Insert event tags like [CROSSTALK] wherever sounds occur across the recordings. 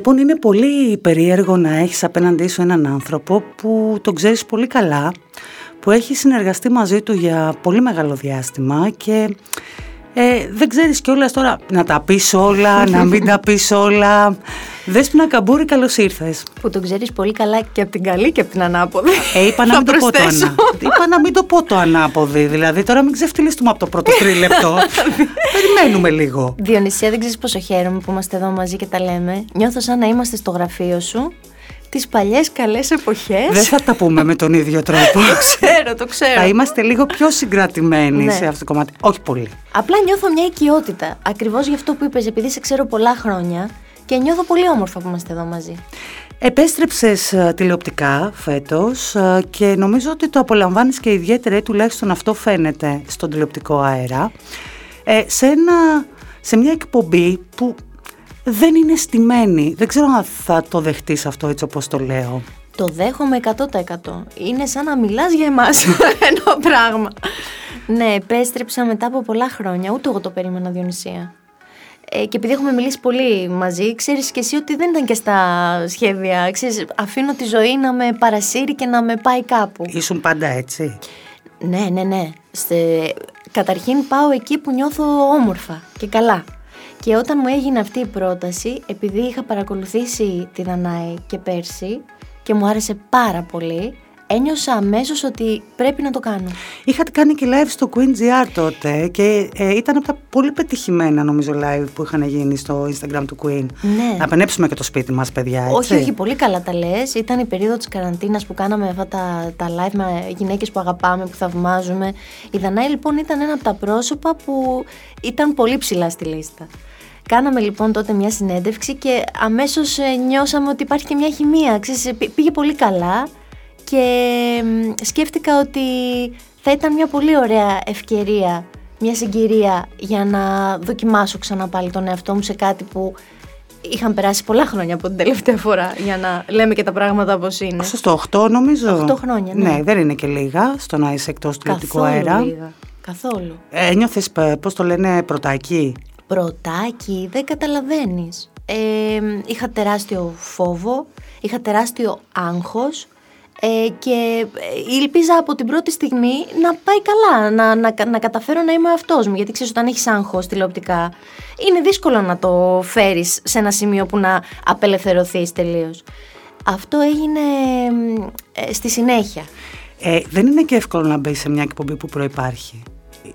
Λοιπόν, είναι πολύ περίεργο να έχεις απέναντί σου έναν άνθρωπο που τον ξέρεις πολύ καλά, που έχει συνεργαστεί μαζί του για πολύ μεγάλο διάστημα και ε, δεν ξέρεις κιόλας τώρα να τα πεις όλα, να μην τα πεις όλα. Δέσποινα Καμπούρη, καλώς ήρθες. Που τον ξέρεις πολύ καλά και από την καλή και από την ανάποδη. Ε, είπα να μην το πω το ανάποδη. Είπα να μην το πω το ανάποδη. Δηλαδή, τώρα μην ξεφτυλιστούμε από το πρώτο τρίλεπτο. [LAUGHS] Περιμένουμε λίγο. Διονυσία, δεν ξέρεις πόσο χαίρομαι που είμαστε εδώ μαζί και τα λέμε. Νιώθω σαν να είμαστε στο γραφείο σου τις παλιές καλές εποχές. Δεν θα τα πούμε με τον ίδιο τρόπο. [LAUGHS] το ξέρω, το ξέρω. Θα είμαστε λίγο πιο συγκρατημένοι ναι. σε αυτό το κομμάτι. Όχι πολύ. Απλά νιώθω μια οικειότητα. Ακριβώς γι' αυτό που είπες, επειδή σε ξέρω πολλά χρόνια και νιώθω πολύ όμορφα που είμαστε εδώ μαζί. Επέστρεψες ε, τηλεοπτικά φέτος ε, και νομίζω ότι το απολαμβάνεις και ιδιαίτερα, ε, τουλάχιστον αυτό φαίνεται στον τηλεοπτικό αέρα, σε, ένα, σε μια εκπομπή που δεν είναι στημένη. Δεν ξέρω αν θα το δεχτείς αυτό έτσι όπως το λέω. Το δέχομαι 100%. Είναι σαν να μιλάς για εμάς [LAUGHS] ένα πράγμα. Ναι, επέστρεψα μετά από πολλά χρόνια. Ούτε εγώ το περίμενα Διονυσία. Ε, και επειδή έχουμε μιλήσει πολύ μαζί, ξέρεις και εσύ ότι δεν ήταν και στα σχέδια. Ξέρεις, αφήνω τη ζωή να με παρασύρει και να με πάει κάπου. Ήσουν πάντα έτσι. Ναι, ναι, ναι. Καταρχήν πάω εκεί που νιώθω όμορφα και καλά. Και όταν μου έγινε αυτή η πρόταση, επειδή είχα παρακολουθήσει τη Δανάη και πέρσι και μου άρεσε πάρα πολύ, ένιωσα αμέσως ότι πρέπει να το κάνω. Είχατε κάνει και live στο Queen GR τότε και ε, ήταν από τα πολύ πετυχημένα νομίζω live που είχαν γίνει στο Instagram του Queen. Ναι. Να πενέψουμε και το σπίτι μας, παιδιά. Έτσι. Όχι, όχι, πολύ καλά τα λες. Ήταν η περίοδο της καραντίνας που κάναμε αυτά τα, τα live με γυναίκες που αγαπάμε, που θαυμάζουμε. Η Δανάη λοιπόν ήταν ένα από τα πρόσωπα που ήταν πολύ ψηλά στη λίστα. Κάναμε λοιπόν τότε μια συνέντευξη και αμέσως ε, νιώσαμε ότι υπάρχει και μια χημεία. Ξέρεις, πήγε πολύ καλά και σκέφτηκα ότι θα ήταν μια πολύ ωραία ευκαιρία, μια συγκυρία για να δοκιμάσω ξανά πάλι τον εαυτό μου σε κάτι που είχαν περάσει πολλά χρόνια από την τελευταία φορά για να λέμε και τα πράγματα όπως είναι. Σωστό, 8 νομίζω. 8 χρόνια, ναι. Ναι, δεν είναι και λίγα στο να είσαι εκτός του Καθόλου αέρα. Λίγα. Καθόλου. Ε, ένιωθες, πώς το λένε, πρωτάκι; Πρωτάκι, δεν καταλαβαίνεις. Ε, είχα τεράστιο φόβο, είχα τεράστιο άγχος ε, και ήλπιζα από την πρώτη στιγμή να πάει καλά, να, να, να καταφέρω να είμαι ο αυτός μου. Γιατί ξέρεις όταν έχεις άγχος τηλεοπτικά είναι δύσκολο να το φέρεις σε ένα σημείο που να απελευθερωθείς τελείως. Αυτό έγινε ε, στη συνέχεια. Ε, δεν είναι και εύκολο να μπει σε μια εκπομπή που προϋπάρχει.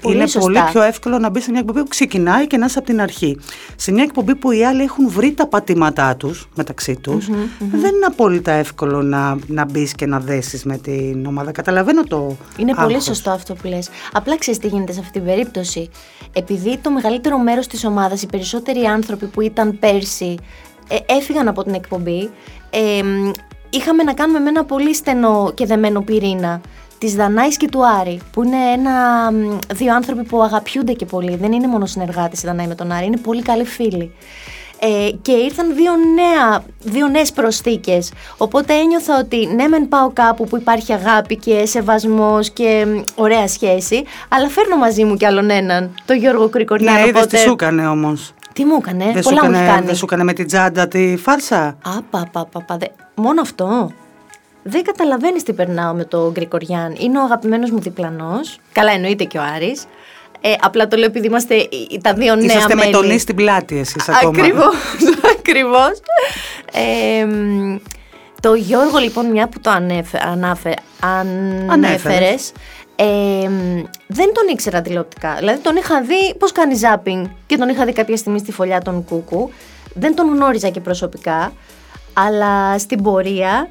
Πολύ είναι σωστά. πολύ πιο εύκολο να μπει σε μια εκπομπή που ξεκινάει και να είσαι από την αρχή. Σε μια εκπομπή που οι άλλοι έχουν βρει τα πατήματά τους μεταξύ τους, δεν είναι απόλυτα εύκολο να, να μπεις και να δέσεις με την ομάδα. Καταλαβαίνω το. Είναι πολύ άγχος. σωστό αυτό που λες. Απλά ξέρεις τι γίνεται σε αυτή την περίπτωση. Επειδή το μεγαλύτερο μέρος της ομάδας, οι περισσότεροι άνθρωποι που ήταν πέρσι, ε, έφυγαν από την εκπομπή, ε, μ, είχαμε να κάνουμε με ένα πολύ στενό και δεμένο πυρήνα της Δανάης και του Άρη, που είναι ένα, μ, δύο άνθρωποι που αγαπιούνται και πολύ. Δεν είναι μόνο συνεργάτες η Δανάη με τον Άρη, είναι πολύ καλοί φίλοι. Ε, και ήρθαν δύο, νέα, δύο νέες προσθήκες οπότε ένιωθα ότι ναι μεν πάω κάπου που υπάρχει αγάπη και σεβασμός και μ, ωραία σχέση αλλά φέρνω μαζί μου κι άλλον έναν, τον Γιώργο Κρικοριάνο Ναι, είδες οπότε... τι σου έκανε όμως; Τι μου έκανε, Δεν, σου πολλά μου έχει έκανε- κάνει δεν σου έκανε με την τσάντα τη φάρσα; Απα, πα, πα, πα, δε- Μόνο αυτό. Δεν καταλαβαίνεις τι περνάω με τον Γκρικοριάν. Είναι ο αγαπημένος μου διπλανός. Καλά, εννοείται και ο Άρης. Ε, απλά το λέω επειδή είμαστε οι- τα δύο νέα Είσαστε μέλη. με τον νη στην πλάτη εσείς ακόμα. Ακριβώς, [LAUGHS] ακριβώς. Ε, μ, το Γιώργο λοιπόν μια που το ανέφε, ανάφε, ανέφερες, ε, μ, δεν τον ήξερα τηλεοπτικά. Δηλαδή τον είχα δει πώς κάνει ζάπινγκ και τον είχα δει κάποια στιγμή στη φωλιά των Κούκου. Δεν τον γνώριζα και προσωπικά, αλλά στην πορεία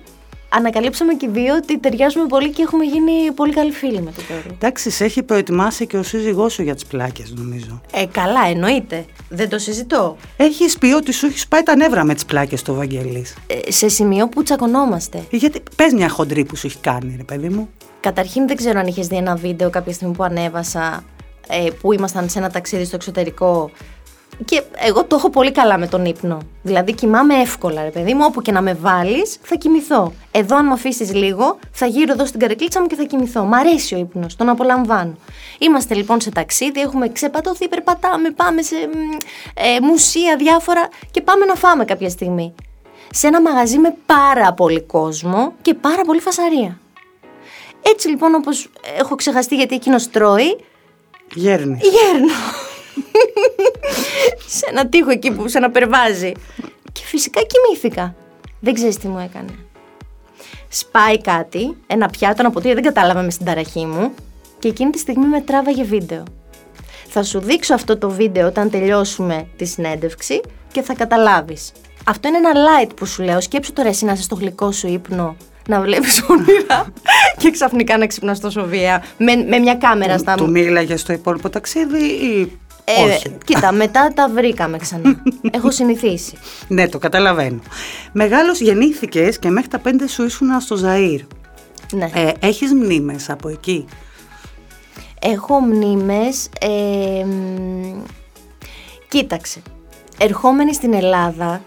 ανακαλύψαμε και οι δύο ότι ταιριάζουμε πολύ και έχουμε γίνει πολύ καλοί φίλοι με τον Γιώργο. Εντάξει, σε έχει προετοιμάσει και ο σύζυγός σου για τις πλάκες νομίζω. Ε, καλά, εννοείται. Δεν το συζητώ. Έχεις πει ότι σου έχεις πάει τα νεύρα με τις πλάκες του Βαγγέλης. Ε, σε σημείο που τσακωνόμαστε. Γιατί πες μια χοντρή που σου έχει κάνει, ρε παιδί μου. Καταρχήν δεν ξέρω αν είχες δει ένα βίντεο κάποια στιγμή που ανέβασα ε, που ήμασταν σε ένα ταξίδι στο εξωτερικό και εγώ το έχω πολύ καλά με τον ύπνο. Δηλαδή κοιμάμαι εύκολα ρε παιδί μου, όπου και να με βάλεις θα κοιμηθώ. Εδώ αν με αφήσεις λίγο θα γύρω εδώ στην καρεκλίτσα μου και θα κοιμηθώ. Μ' αρέσει ο ύπνος, τον απολαμβάνω. Είμαστε λοιπόν σε ταξίδι, έχουμε ξεπατωθεί, περπατάμε, πάμε σε μ, ε, μουσεία διάφορα και πάμε να φάμε κάποια στιγμή. σε ένα μαγαζί με πάρα πολύ κόσμο και πάρα πολύ φασαρία. Έτσι λοιπόν όπως έχω ξεχαστεί γιατί εκείνος τρώει, Γέρνεις. γέρνω. [LAUGHS] σε ένα τείχο εκεί που σε να περβάζει. Και φυσικά κοιμήθηκα. Δεν ξέρεις τι μου έκανε. Σπάει κάτι, ένα πιάτο, ένα ποτήρι, δεν κατάλαβα μες στην ταραχή μου και εκείνη τη στιγμή με τράβαγε βίντεο. Θα σου δείξω αυτό το βίντεο όταν τελειώσουμε τη συνέντευξη και θα καταλάβεις. Αυτό είναι ένα light που σου λέω. Σκέψου τώρα εσύ να είσαι στο γλυκό σου ύπνο, να βλέπεις όνειρα [LAUGHS] και ξαφνικά να ξυπνάς τόσο βία με, με μια κάμερα στα Του μίλαγες στο υπόλοιπο ταξίδι ή ε, όχι. Κοίτα, μετά τα βρήκαμε ξανά. [LAUGHS] Έχω συνηθίσει. Ναι, το καταλαβαίνω. Μεγάλος γεννήθηκες και μέχρι τα πέντε σου ήσουν στο Ζαΐρ. Ναι. Ε, έχεις μνήμες από εκεί; Έχω μνήμες. ε, μ, κοίταξε. Ερχόμενη στην Ελλάδα,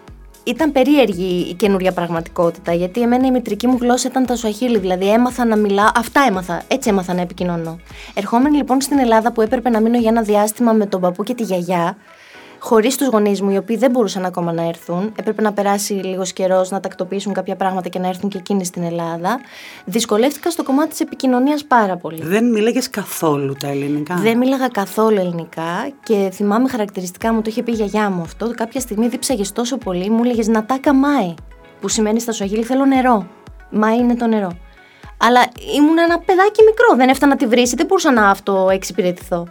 ήταν περίεργη η καινούρια πραγματικότητα, γιατί εμένα η μητρική μου γλώσσα ήταν τα Σουαχίλη, δηλαδή έμαθα να μιλάω, αυτά έμαθα, έτσι έμαθα να επικοινωνώ. Ερχόμενη λοιπόν στην Ελλάδα που έπρεπε να μείνω για ένα διάστημα με τον παππού και τη γιαγιά, χωρίς τους γονείς μου, οι οποίοι δεν μπορούσαν ακόμα να έρθουν, έπρεπε να περάσει λίγος καιρός να τακτοποιήσουν κάποια πράγματα και να έρθουν και εκείνοι στην Ελλάδα. Δυσκολεύτηκα στο κομμάτι της επικοινωνίας πάρα πολύ. Δεν μίλαγες καθόλου τα ελληνικά; Δεν μίλαγα καθόλου ελληνικά και θυμάμαι χαρακτηριστικά μου, το είχε πει η γιαγιά μου αυτό. Κάποια στιγμή δίψαγες τόσο πολύ, μου έλεγες Νατάκα Μάη, που σημαίνει στα Σουαγίλη θέλω νερό. Μάη είναι το νερό. Αλλά ήμουν ένα παιδάκι μικρό, δεν έφτανα να τη βρήσει, δεν μπορούσα να αυτό εξυπηρετηθώ.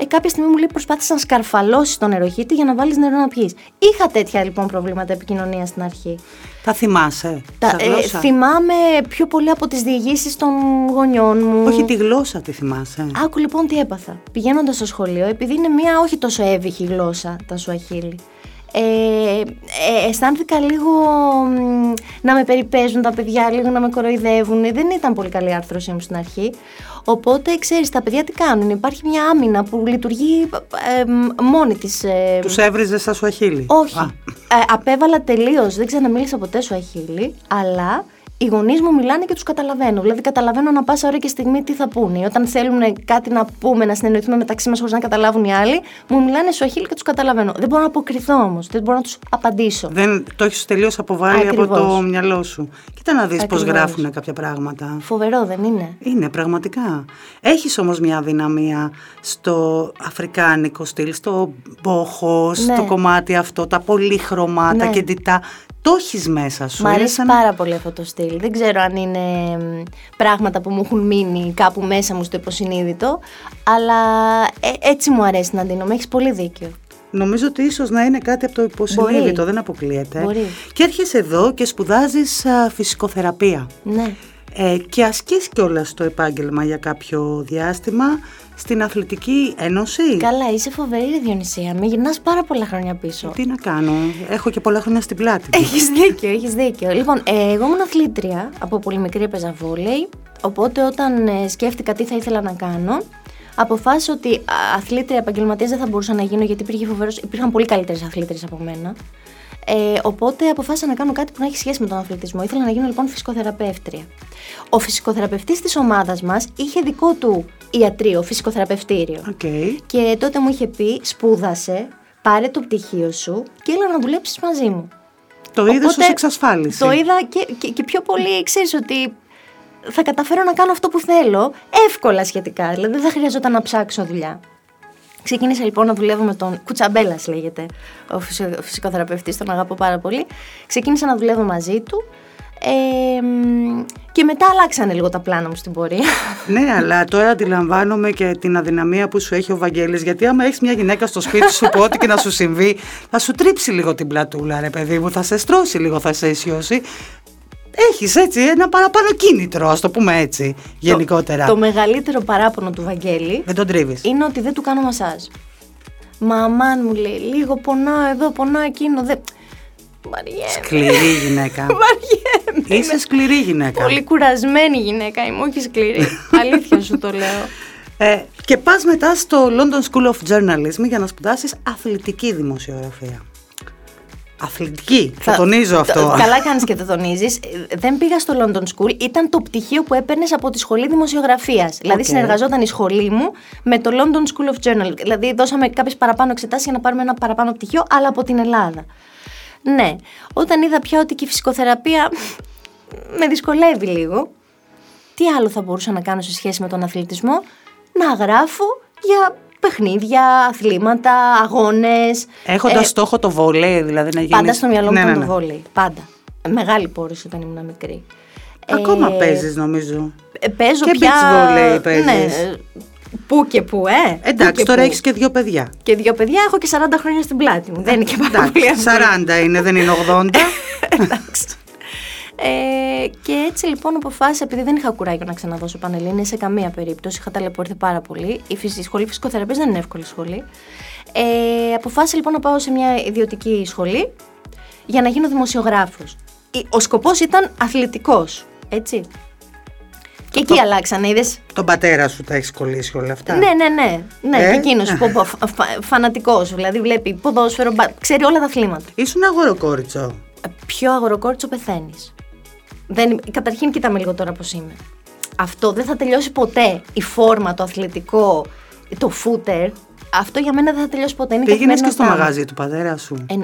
Ε, κάποια στιγμή μου λέει προσπάθησες να σκαρφαλώσεις τον νεροχύτη για να βάλεις νερό να πιει. Είχα τέτοια λοιπόν προβλήματα επικοινωνίας στην αρχή. Τα θυμάσαι. Τα, σαν ε, γλώσσα; θυμάμαι πιο πολύ από τις διηγήσεις των γονιών μου. Όχι τη γλώσσα τη θυμάσαι. Άκου λοιπόν τι έπαθα. Πηγαίνοντας στο σχολείο, επειδή είναι μια όχι τόσο εύυχη γλώσσα τα Σουαχίλη, ε, ε, αισθάνθηκα λίγο μ, να με περιπέζουν τα παιδιά, λίγο να με κοροϊδεύουν. Δεν ήταν πολύ καλή η άρθρωσή μου στην αρχή. Οπότε, ξέρεις, τα παιδιά τι κάνουν; Υπάρχει μια άμυνα που λειτουργεί ε, μ, μόνη της. Ε, Τους έβριζε στα Σουαχίλη. όχι. Α, Ε, απέβαλα τελείως. Δεν ξαναμίλησα ποτέ σου αχίλη, αλλά οι γονείς μου μιλάνε και τους καταλαβαίνω. Δηλαδή, καταλαβαίνω ανα πάσα ώρα και στιγμή τι θα πούνε. Όταν θέλουν κάτι να πούμε, να συνεννοηθούμε μεταξύ μας χωρίς να καταλάβουν οι άλλοι, μου μιλάνε σου αχίλη και τους καταλαβαίνω. Δεν μπορώ να αποκριθώ όμως. Δεν μπορώ να τους απαντήσω. δεν το έχεις τελείως αποβάλει από το Ακριβώς. μυαλό σου. Κοίτα να δεις πώς Ακριβώς. γράφουν κάποια πράγματα. Φοβερό, δεν είναι. Είναι πραγματικά. Έχεις όμως μια δυναμία στο αφρικάνικο στυλ, στο μπόχο, στο Ναι. κομμάτι αυτό, τα πολύχρωμα, τα Ναι. κεντητά. Το έχεις μέσα σου. Μ' Είναι αρέσει σαν- πάρα πολύ αυτό το στυλ. Δεν ξέρω αν είναι μ, πράγματα που μου έχουν μείνει κάπου μέσα μου στο υποσυνείδητο, αλλά ε, έτσι μου αρέσει να δίνω. Με έχεις πολύ δίκιο. Νομίζω ότι ίσως να είναι κάτι από το υποσυνείδητο, Μπορεί. δεν αποκλείεται. Μπορεί. Και έρχεσαι εδώ και σπουδάζεις α, φυσικοθεραπεία. Ναι. Ε, και ασκείς κιόλας το επάγγελμα για κάποιο διάστημα στην Αθλητική Ένωση; Καλά, είσαι φοβερή, Διονυσία. Με γυρνάς πάρα πολλά χρόνια πίσω. Τι να κάνω, έχω και πολλά χρόνια στην πλάτη. μου. Έχεις δίκιο, έχεις δίκιο. Λοιπόν, ε, εγώ ήμουν αθλήτρια. Από πολύ μικρή έπαιζα βόλεϊ. Οπότε όταν ε, σκέφτηκα τι θα ήθελα να κάνω, αποφάσισα ότι α, αθλήτρια επαγγελματίας δεν θα μπορούσα να γίνω γιατί υπήρχε φοβερός, υπήρχαν πολύ καλύτερες αθλήτριες από μένα. Ε, οπότε αποφάσισα να κάνω κάτι που να έχει σχέση με τον αθλητισμό. Ήθελα να γίνω λοιπόν φυσικοθεραπεύτρια. Ο φυσικοθεραπευτής της ομάδας μας είχε δικό του ιατρείο, φυσικοθεραπευτήριο. Οκ. Και τότε μου είχε πει, σπούδασε, πάρε το πτυχίο σου και έλα να δουλέψεις μαζί μου. Το είδες Οπότε, ως εξασφάλιση. Το είδα και, και, και πιο πολύ, ξέρεις ότι θα καταφέρω να κάνω αυτό που θέλω, εύκολα σχετικά, δηλαδή δεν θα χρειαζόταν να ψάξω δουλειά. Ξεκίνησα λοιπόν να δουλεύω με τον Κουτσαμπέλας, λέγεται ο, φυσιο, ο φυσικοθεραπευτής, τον αγαπώ πάρα πολύ. Ξεκίνησα να δουλεύω μαζί του. Ε, μ, και μετά αλλάξανε λίγο τα πλάνα μου στην πορεία. [LAUGHS] Ναι, αλλά τώρα αντιλαμβάνομαι και την αδυναμία που σου έχει ο Βαγγέλης, γιατί άμα έχεις μια γυναίκα στο σπίτι σου που ό,τι και να σου συμβεί, θα σου τρίψει λίγο την πλατούλα, ρε παιδί μου, θα σε στρώσει λίγο, θα σε αισιώσει. Έχεις έτσι ένα παραπάνω κίνητρο, ας το πούμε έτσι, γενικότερα. Το μεγαλύτερο παράπονο του Βαγγέλη Δεν τον τρίβεις. είναι ότι δεν του κάνω μασάζ. Μαμάν μου λέει, λίγο πονάω εδώ, πονάω εκείνο. Δεν... Βαριέμαι. Σκληρή γυναίκα. [LAUGHS] Βαριέμαι. Είσαι σκληρή γυναίκα. Πολύ κουρασμένη γυναίκα είμαι, όχι σκληρή. [LAUGHS] Αλήθεια σου το λέω. Ε, και πας μετά στο London School of Journalism για να σπουδάσεις αθλητική δημοσιογραφία. Αθλητική, θα, τονίζω το- αυτό. Καλά κάνεις και το τονίζεις. Ε, Δεν πήγα στο London School, ήταν το πτυχίο που έπαιρνες από τη σχολή δημοσιογραφίας. Δηλαδή Οκ. συνεργαζόταν η σχολή μου με το London School of Journalism. Δηλαδή δώσαμε κάποιες παραπάνω εξετάσεις για να πάρουμε ένα παραπάνω πτυχίο, αλλά από την Ελλάδα. Ναι. Όταν είδα πια ότι και η φυσικοθεραπεία με δυσκολεύει λίγο, τι άλλο θα μπορούσα να κάνω σε σχέση με τον αθλητισμό, να γράφω για παιχνίδια, αθλήματα, αγώνες. Έχοντας ε, στόχο το βόλεϊ, δηλαδή να γίνει. Πάντα στο μυαλό μου ναι, ήταν ναι, ναι. το βόλεϊ. Πάντα. Μεγάλη πόρωση όταν ήμουν μικρή. Ακόμα ε, παίζεις, νομίζω. Ε, παίζω και πια. Και βόλεϊ παίζεις. Ναι, Πού και πού, ε. Εντάξει, τώρα έχεις και δύο παιδιά. Και δύο παιδιά, έχω και 40 χρόνια στην πλάτη μου. Δεν είναι και πάρα πολύ 40 είναι, δεν είναι 80. [LAUGHS] Εντάξει. Ε, και έτσι λοιπόν αποφάσισα, επειδή δεν είχα κουράγιο να ξαναδώσω πανελίνη σε καμία περίπτωση, είχα ταλαιπωρηθεί πάρα πολύ. Η, η σχολή φυσικοθεραπείας δεν είναι εύκολη σχολή. Ε, αποφάσισα λοιπόν να πάω σε μια ιδιωτική σχολή για να γίνω δημοσιογράφος. Ο σκοπός ήταν αθλητικός, έτσι. Και εκεί αλλάξανε, είδες. Τον πατέρα σου τα έχεις κολλήσει όλα αυτά; Ναι, ναι, ναι. ναι ε; Και εκείνο [LAUGHS] φανατικός. Δηλαδή βλέπει ποδόσφαιρο, ξέρει όλα τα αθλήματα. Ήσουν αγοροκόριτσο. Πιο αγοροκόριτσο πεθαίνεις. Δεν, καταρχήν κοίταμε λίγο τώρα πώς είμαι. Αυτό δεν θα τελειώσει ποτέ. Η φόρμα, το αθλητικό, το φούτερ, αυτό για μένα δεν θα τελειώσει ποτέ. Είναι Πήγαινε και στο μαγάζι του πατέρα σου; Ε,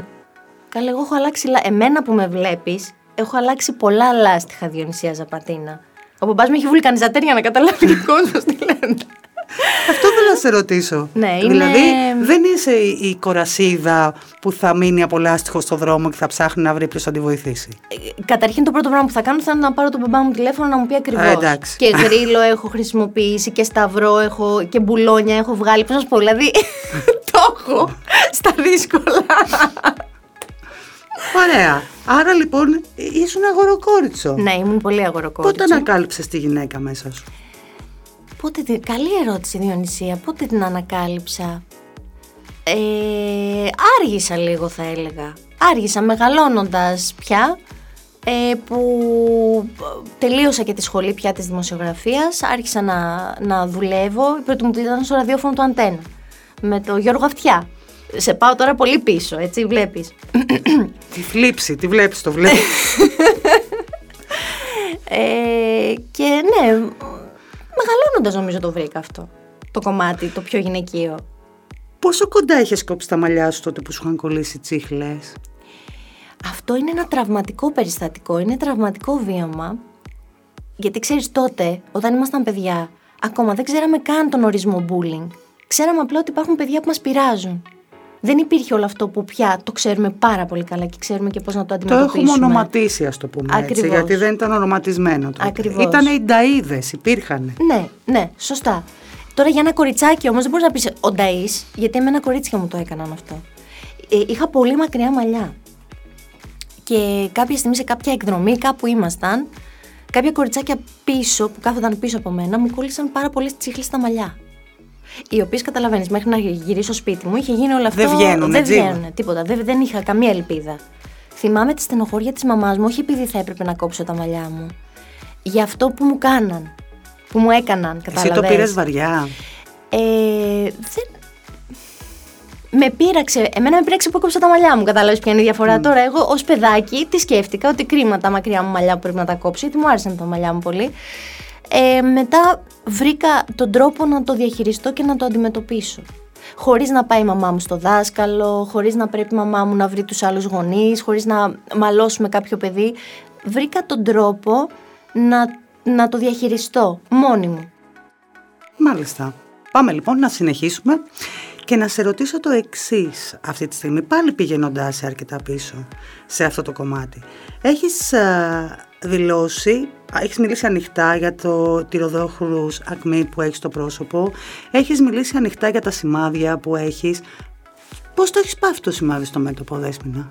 καλά, εγώ έχω αλλάξει. Εμένα που με βλέπεις, έχω αλλάξει πολλά λάστιχα Διονυσία Ζαπατίνα. Ο μπαμπάς μου έχει βουλκανιζατέρ για να καταλάβει ο κόσμο τι λένε. Αυτό θέλω να σε ρωτήσω. Ναι, δηλαδή, δεν είσαι η κορασίδα που θα μείνει απολάστιχος στο δρόμο και θα ψάχνει να βρει ποιος θα τη βοηθήσει. Ε, καταρχήν, το πρώτο πράγμα που θα κάνω θα είναι να πάρω τον μπαμπά μου τηλέφωνο να μου πει ακριβώς. Και γρίλο έχω χρησιμοποιήσει και σταυρό έχω και μπουλόνια έχω βγάλει. Πώς να σου πω, δηλαδή. [LAUGHS] το έχω στα δύσκολα. Ωραία. Άρα λοιπόν ήσουν αγοροκόριτσο. Ναι, ήμουν πολύ αγοροκόριτσο. Πότε ανακάλυψες τη γυναίκα μέσα σου; Πότε την... Καλή ερώτηση Διονυσία, πότε την ανακάλυψα; Ε, άργησα λίγο θα έλεγα. Άργησα μεγαλώνοντας πια ε, που τελείωσα και τη σχολή πια της δημοσιογραφίας, άρχισα να, να δουλεύω, η πρώτη μου ήταν στο ραδιόφωνο του Αντένα με τον Γιώργο Αυτιά. Σε πάω τώρα πολύ πίσω, έτσι βλέπεις. [COUGHS] Τη φλήψη, τη βλέπεις, το βλέπεις. [LAUGHS] ε, και ναι, μεγαλώνοντας νομίζω το βρήκα αυτό. Το κομμάτι, το πιο γυναικείο. Πόσο κοντά είχες κόψει τα μαλλιά σου τότε που σου είχαν κολλήσει τσίχλες; Αυτό είναι ένα τραυματικό περιστατικό, είναι τραυματικό βίωμα. Γιατί ξέρεις τότε, όταν ήμασταν παιδιά, ακόμα δεν ξέραμε καν τον ορισμό bullying. Ξέραμε απλά ότι υπάρχουν παιδιά που μας πειράζουν δεν υπήρχε όλο αυτό που πια το ξέρουμε πάρα πολύ καλά και ξέρουμε και πώς να το αντιμετωπίσουμε. Το έχουμε ονοματίσει, ας το πούμε Ακριβώς. έτσι, γιατί δεν ήταν ονοματισμένο τότε. Ακριβώς. Ήταν οι νταΐδες, υπήρχαν. Ναι, ναι, σωστά. Τώρα για ένα κοριτσάκι όμως δεν μπορείς να πεις ο νταΐς, γιατί εμένα κορίτσια μου το έκαναν αυτό. Ε, είχα πολύ μακριά μαλλιά. Και κάποια στιγμή σε κάποια εκδρομή, κάπου ήμασταν, κάποια κοριτσάκια πίσω, που κάθονταν πίσω από μένα, μου κόλλησαν πάρα πολλές τσίχλες στα μαλλιά οι οποίες καταλαβαίνεις, μέχρι να γυρίσω σπίτι μου είχε γίνει όλο αυτό. Δεν βγαίνουν, δεν βγαίνουν τίποτα. Δεν, δεν είχα καμία ελπίδα. Θυμάμαι τη στενοχώρια της μαμάς μου, όχι επειδή θα έπρεπε να κόψω τα μαλλιά μου. Για αυτό που μου κάναν. Που μου έκαναν, καταλαβαίνεις. Εσύ το πήρες βαριά. Ε, δεν... Με πείραξε, εμένα με πείραξε που έκοψα τα μαλλιά μου. Κατάλαβες ποια είναι η διαφορά. Τώρα, εγώ ως παιδάκι, τι σκέφτηκα, ότι κρίμα τα μακριά μου μαλλιά που πρέπει να τα κόψω, γιατί μου άρεσαν τα μαλλιά μου πολύ. Ε, μετά βρήκα τον τρόπο να το διαχειριστώ και να το αντιμετωπίσω. Χωρίς να πάει η μαμά μου στο δάσκαλο, χωρίς να πρέπει η μαμά μου να βρει τους άλλους γονείς, χωρίς να μαλώσουμε κάποιο παιδί. Βρήκα τον τρόπο να, να το διαχειριστώ μόνη μου. Μάλιστα. Πάμε λοιπόν να συνεχίσουμε και να σε ρωτήσω το εξής αυτή τη στιγμή, πάλι πηγαίνοντάς σε αρκετά πίσω σε αυτό το κομμάτι. Έχεις δηλώσει, έχεις μιλήσει ανοιχτά για το τυροδόχουρους ακμή που έχεις στο πρόσωπο, έχεις μιλήσει ανοιχτά για τα σημάδια που έχεις. Πώς το έχεις πάθει το σημάδι στο μέτωπο, Δέσποινα;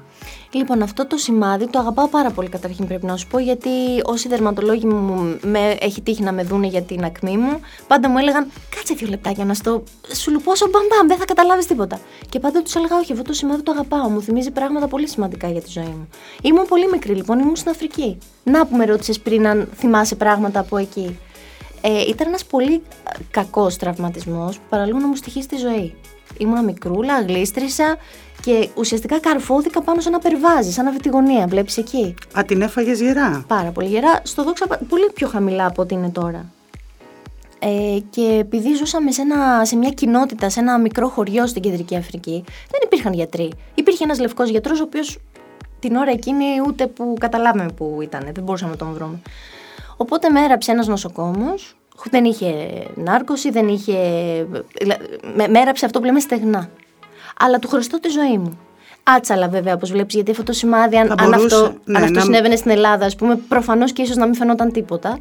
Λοιπόν, αυτό το σημάδι το αγαπάω πάρα πολύ καταρχήν πρέπει να σου πω γιατί όσοι δερματολόγοι μου με, έχει τύχει να με δούνε για την ακμή μου πάντα μου έλεγαν κάτσε δύο λεπτάκια να στο σου λουπώσω μπαμ μπαμ δεν θα καταλάβεις τίποτα και πάντα τους έλεγα όχι αυτό το σημάδι το αγαπάω μου θυμίζει πράγματα πολύ σημαντικά για τη ζωή μου ήμουν πολύ μικρή λοιπόν ήμουν στην Αφρική. Να που με ρώτησες πριν αν θυμάσαι πράγματα από εκεί ε, ήταν ένας πολύ κακός τραυματισμός που παραλίγο να μου στοιχεί τη ζωή Ήμουνα μικρούλα, γλίστρισα και ουσιαστικά καρφώθηκα πάνω σε ένα περβάζι, σαν αβητηγωνία. Βλέπεις εκεί; Α, την έφαγες γερά; Πάρα πολύ γερά. Στο δόξα πολύ πιο χαμηλά από ό,τι είναι τώρα. Ε, και επειδή ζούσαμε σε, ένα, σε μια κοινότητα, σε ένα μικρό χωριό στην Κεντρική Αφρική, δεν υπήρχαν γιατροί. Υπήρχε ένας λευκός γιατρός, ο οποίος την ώρα εκείνη ούτε που καταλάβαμε που ήταν, δεν μπορούσαμε να τον βρούμε. Οπότε με έραψε ένας νοσοκόμος, δεν είχε νάρκωση, δεν είχε... Με, με έραψε αυτό που λέμε στεγνά. Αλλά του χρωστώ τη ζωή μου. Άτσαλα βέβαια, όπως βλέπεις, γιατί αυτό το σημάδι, αν, Θα αν μπορούσε, αυτό, ναι, αν αυτό να- συνέβαινε στην Ελλάδα, ας πούμε, προφανώς και ίσως να μην φαινόταν τίποτα.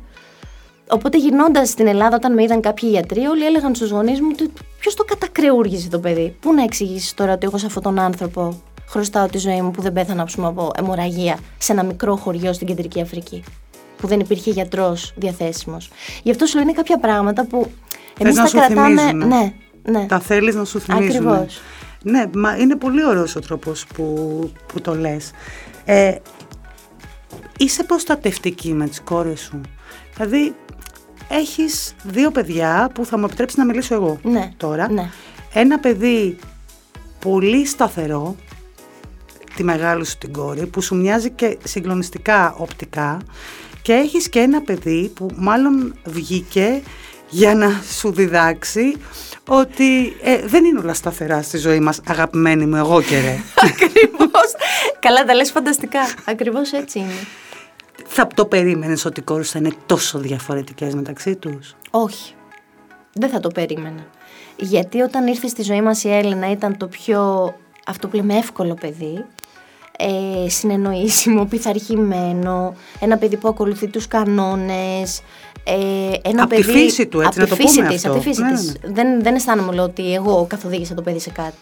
Οπότε γυρνώντας στην Ελλάδα, όταν με είδαν κάποιοι γιατροί, όλοι έλεγαν στους γονείς μου ότι ποιος το κατακρεούργησε το παιδί; Πού να εξηγήσεις τώρα ότι εγώ σε αυτόν τον άνθρωπο χρωστάω τη ζωή μου που δεν πέθανα ας πούμε, από αιμορραγία σε ένα μικρό χωριό στην κεντρική Αφρική; Που δεν υπήρχε γιατρός διαθέσιμος. Γι' αυτό σου λένε κάποια πράγματα που εμείς να τα σου κρατάμε. θυμίζουνε. Ναι, ναι. Τα θέλεις να σου θυμίζουν. Ακριβώς. Ναι, μα είναι πολύ ωραίος ο τρόπος που, που το λες. Ε, είσαι προστατευτική με τις κόρες σου. Δηλαδή, έχεις δύο παιδιά που θα μου επιτρέψεις να μιλήσω εγώ Ναι, τώρα. ναι. Ένα παιδί πολύ σταθερό, τη μεγάλη σου την κόρη, που σου μοιάζει και συγκλονιστικά οπτικά και έχεις και ένα παιδί που μάλλον βγήκε για να σου διδάξει ότι ε, δεν είναι όλα σταθερά στη ζωή μας, αγαπημένη μου, εγώ και ρε. [LAUGHS] Ακριβώς. Καλά, τα λες φανταστικά. Ακριβώς έτσι είναι. θα το περίμενες ότι οι κόρες θα είναι τόσο διαφορετικές μεταξύ τους; Όχι. Δεν θα το περίμενα. Γιατί όταν ήρθε στη ζωή μας η Έλενα ήταν το πιο, αυτό που λέμε εύκολο παιδί, ε, συνεννοήσιμο, πειθαρχημένο, ένα παιδί που ακολουθεί τους κανόνες, ε, ένα Απ' τη παιδί... φύση του, έτσι, απ' να τη το φύση πούμε της, αυτό. απ' τη φύση Ναι, της. ναι. Δεν, δεν αισθάνομαι λέω, ότι εγώ καθοδήγησα το παιδί σε κάτι.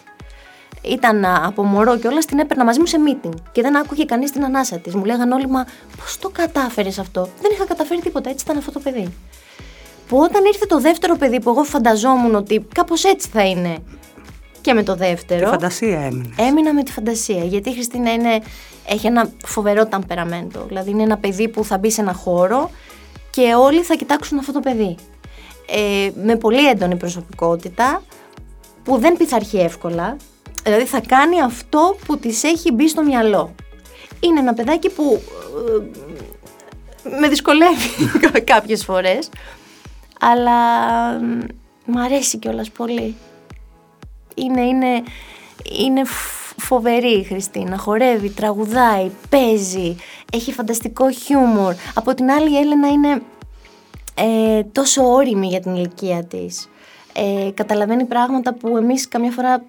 Ήταν α, από μωρό και όλας την έπαιρνα μαζί μου σε meeting και δεν άκουγε κανείς την ανάσα της. Μου λέγαν όλοι, Μα πώς το κατάφερες αυτό; Δεν είχα καταφέρει τίποτα, έτσι ήταν αυτό το παιδί. Που όταν ήρθε το δεύτερο παιδί που εγώ φανταζόμουν ότι κάπως έτσι θα είναι και με το Η δεύτερο. φαντασία έμεινε. Έμεινα με τη φαντασία. Γιατί η Χριστίνα είναι, έχει ένα φοβερό ταμπεραμέντο. Δηλαδή είναι ένα παιδί που θα μπει σε ένα χώρο και όλοι θα κοιτάξουν αυτό το παιδί. Ε, με πολύ έντονη προσωπικότητα που δεν πειθαρχεί εύκολα. Δηλαδή θα κάνει αυτό που της έχει μπει στο μυαλό. Είναι ένα παιδάκι που ε, με δυσκολεύει κάποιες φορές. Αλλά μ, μ' αρέσει κιόλας πολύ. Είναι, είναι, είναι φ- φοβερή η Χριστίνα. Χορεύει, τραγουδάει, παίζει, έχει φανταστικό χιούμορ. Από την άλλη η Έλενα είναι ε, τόσο όρημη για την ηλικία της. Ε, καταλαβαίνει πράγματα που εμείς καμιά φορά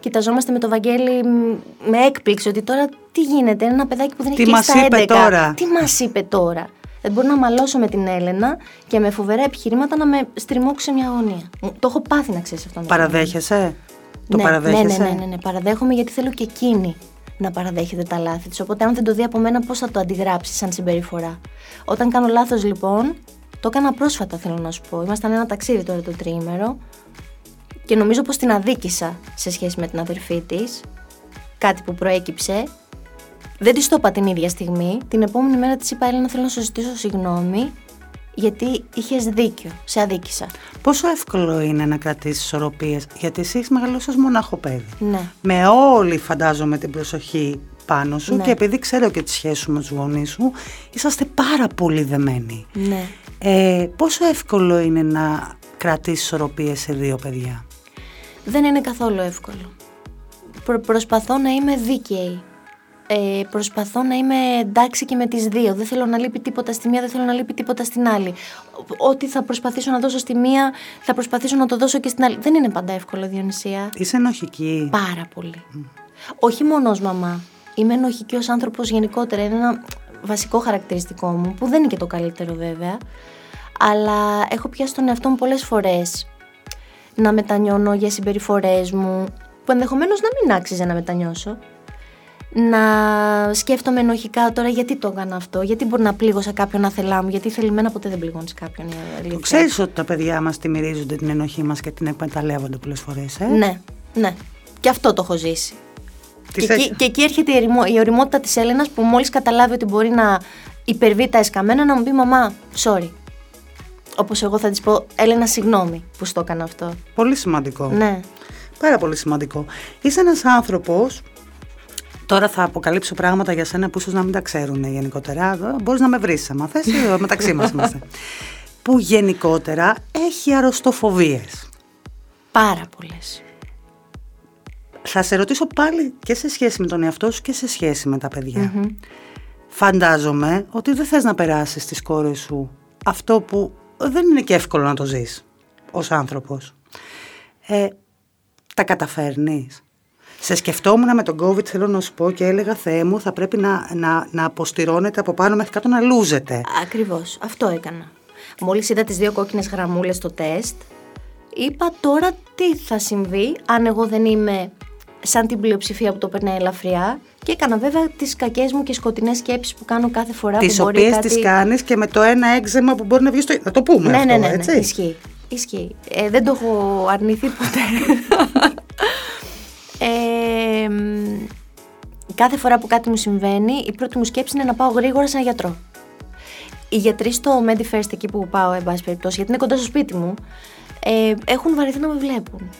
κοιταζόμαστε με το Βαγγέλη μ, με έκπληξη ότι τώρα τι γίνεται, είναι ένα παιδάκι που δεν Τι έχει μας κλείσει τα είπε 11. τώρα; Τι μας είπε τώρα; Δεν μπορώ να μαλώσω με την Έλενα και με φοβερά επιχειρήματα να με στριμώξει σε μια γωνία. Μου- Το έχω πάθει να ξέρεις αυτό. με την Έλενα. Παραδέχεσαι; Το ναι, παραδέχεσαι; Ναι, ναι, ναι, ναι, ναι, παραδέχομαι γιατί θέλω και εκείνη να παραδέχεται τα λάθη της. Οπότε αν δεν το δει από μένα πώς θα το αντιγράψει σαν συμπεριφορά; Όταν κάνω λάθος λοιπόν, το έκανα πρόσφατα θέλω να σου πω. Ήμασταν ένα ταξίδι τώρα το τριήμερο και νομίζω πως την αδίκησα σε σχέση με την αδερφή της. Κάτι που προέκυψε. Δεν της το είπα την ίδια στιγμή. Την επόμενη μέρα της είπα: Έλενα, θέλω να σου ζητήσω συγγνώμη γιατί είχες δίκιο. Σε αδίκησα. Πόσο εύκολο είναι να κρατήσεις ισορροπίες, γιατί εσύ έχεις μεγαλώσει ως μονάχο παιδί. Ναι. Με όλη φαντάζομαι την προσοχή πάνω σου Ναι. και επειδή ξέρω και τη σχέση σου με τους γονείς σου, είσαστε πάρα πολύ δεμένοι. Ναι. Ε, πόσο εύκολο είναι να κρατήσεις ισορροπίες σε δύο παιδιά; Δεν είναι καθόλου εύκολο. Προ- προσπαθώ να είμαι δίκαιη. Ε, προσπαθώ να είμαι εντάξει και με τις δύο. Δεν θέλω να λείπει τίποτα στη μία, δεν θέλω να λείπει τίποτα στην άλλη. Ό- Ό,τι θα προσπαθήσω να δώσω στη μία, θα προσπαθήσω να το δώσω και στην άλλη. Δεν είναι πάντα εύκολο, Διονυσία. Είσαι ενοχική. Πάρα πολύ. Όχι μόνος ως μαμά. Είμαι ενοχική ως άνθρωπος γενικότερα. Είναι ένα βασικό χαρακτηριστικό μου, που δεν είναι και το καλύτερο βέβαια. Αλλά έχω πιάσει τον εαυτό μου πολλές φορές να μετανιώνω για συμπεριφορές μου, που ενδεχομένως να μην άξιζε να μετανιώσω. Να σκέφτομαι ενοχικά τώρα γιατί το έκανα αυτό, γιατί μπορεί να πλήγωσα κάποιον άθελά μου, γιατί θελημένα ποτέ δεν πληγώνεις κάποιον. η αλήθεια. Το ξέρεις ότι τα παιδιά μας τη μυρίζονται την ενοχή μας και την εκμεταλλεύονται πολλές φορές, ε; Ναι, ναι. Και αυτό το έχω ζήσει. Τις Και, έχει- εκεί, και εκεί έρχεται η, ερημο- η οριμότητα της Έλενας που μόλις καταλάβει ότι μπορεί να υπερβεί τα εσκαμμένα να μου πει «Μαμά, sorry». Όπως εγώ θα της πω «Έλενα, συγγνώμη που στο έκανα αυτό». Πολύ σημαντικό. Ναι. Πάρα πολύ σημαντικό. Είσαι ένας άνθρωπος, τώρα θα αποκαλύψω πράγματα για σένα που ίσως να μην τα ξέρουν γενικότερα, Εδώ μπορείς να με βρεις άμα θες, ε, μεταξύ μας είμαστε. [LAUGHS] που γενικότερα έχει αρρωστοφοβίες. Πάρα πολλές. θα σε ρωτήσω πάλι και σε σχέση με τον εαυτό σου και σε σχέση με τα παιδιά. Φαντάζομαι ότι δεν θες να περάσεις στις κόρες σου αυτό που δεν είναι και εύκολο να το ζεις ως άνθρωπος. Ε, τα καταφέρνεις; Σε σκεφτόμουν με τον COVID, θέλω να σου πω και έλεγα Θεέ μου, θα πρέπει να, να, να αποστηρώνεται από πάνω μέχρι κάτω να λούζεται. Ακριβώς, αυτό έκανα. Μόλις είδα τις δύο κόκκινες γραμμούλες στο τεστ, είπα τώρα τι θα συμβεί αν εγώ δεν είμαι σαν την πλειοψηφία που το περνάει ελαφριά και έκανα βέβαια τις κακές μου και σκοτεινές σκέψεις που κάνω κάθε φορά τις που μπορεί οποίες κάτι... τις κάνεις και με το ένα έξεμα που μπορεί να βγει στο... Να το πούμε ναι, αυτό, ναι, ναι, ναι, έτσι; ισχύει. Ισχύει. Ε, δεν το έχω αρνηθεί ποτέ. [LAUGHS] ε, μ, κάθε φορά που κάτι μου συμβαίνει, η πρώτη μου σκέψη είναι να πάω γρήγορα σε ένα γιατρό. Οι γιατροί στο MediFirst εκεί που πάω, εν πάση περιπτώσει, γιατί είναι κοντά στο σπίτι μου, ε, έχουν βαρεθεί να με βλέπουν.